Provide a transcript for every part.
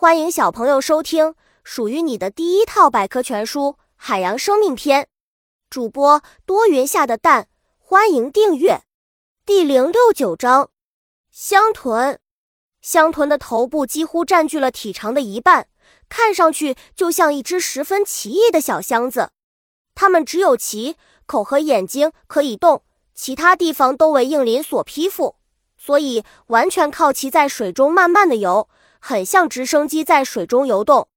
欢迎小朋友收听属于你的第一套百科全书《海洋生命篇》。主播多云下的蛋，欢迎订阅。第零六九章，香豚。香豚的头部几乎占据了体长的一半，看上去就像一只十分奇异的小箱子。它们只有鳍、口和眼睛可以动，其他地方都为硬鳞所披覆，所以完全靠鳍在水中慢慢的游。很像直升机在水中游动，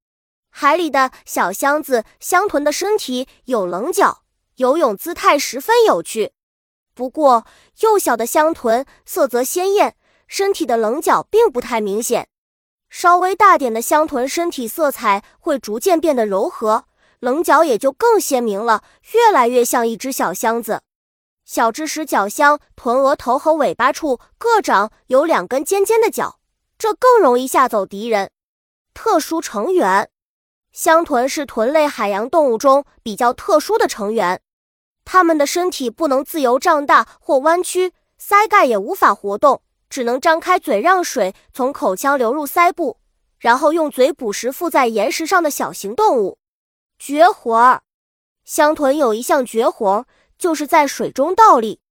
海里的小箱子香豚的身体有棱角，游泳姿态十分有趣。不过，幼小的香豚色泽鲜艳，身体的棱角并不太明显。稍微大点的香豚身体色彩会逐渐变得柔和，棱角也就更鲜明了，越来越像一只小箱子。小只时角箱豚额头和尾巴处各长有两根尖尖的角。这更容易吓走敌人。特殊成员，香豚是豚类海洋动物中比较特殊的成员。它们的身体不能自由胀大或弯曲，鳃盖也无法活动，只能张开嘴让水从口腔流入鳃部，然后用嘴捕食附在岩石上的小型动物。绝活儿，香豚有一项绝活儿，就是在水中倒立。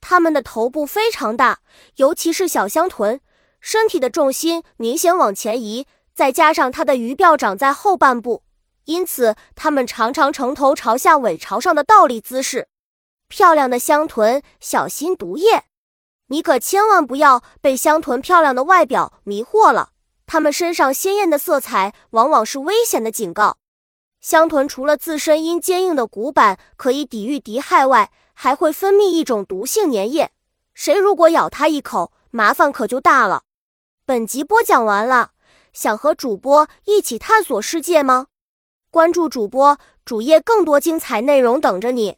它们的头部非常大，尤其是小香豚。身体的重心明显往前移，再加上它的鱼鳔长在后半部，因此它们常常呈头朝下、尾朝上的倒立姿势。漂亮的香豚，小心毒液！你可千万不要被香豚漂亮的外表迷惑了，它们身上鲜艳的色彩往往是危险的警告。香豚除了自身因坚硬的骨板可以抵御敌害外，还会分泌一种毒性粘液，谁如果咬它一口，麻烦可就大了。本集播讲完了，想和主播一起探索世界吗？关注主播主页，更多精彩内容等着你。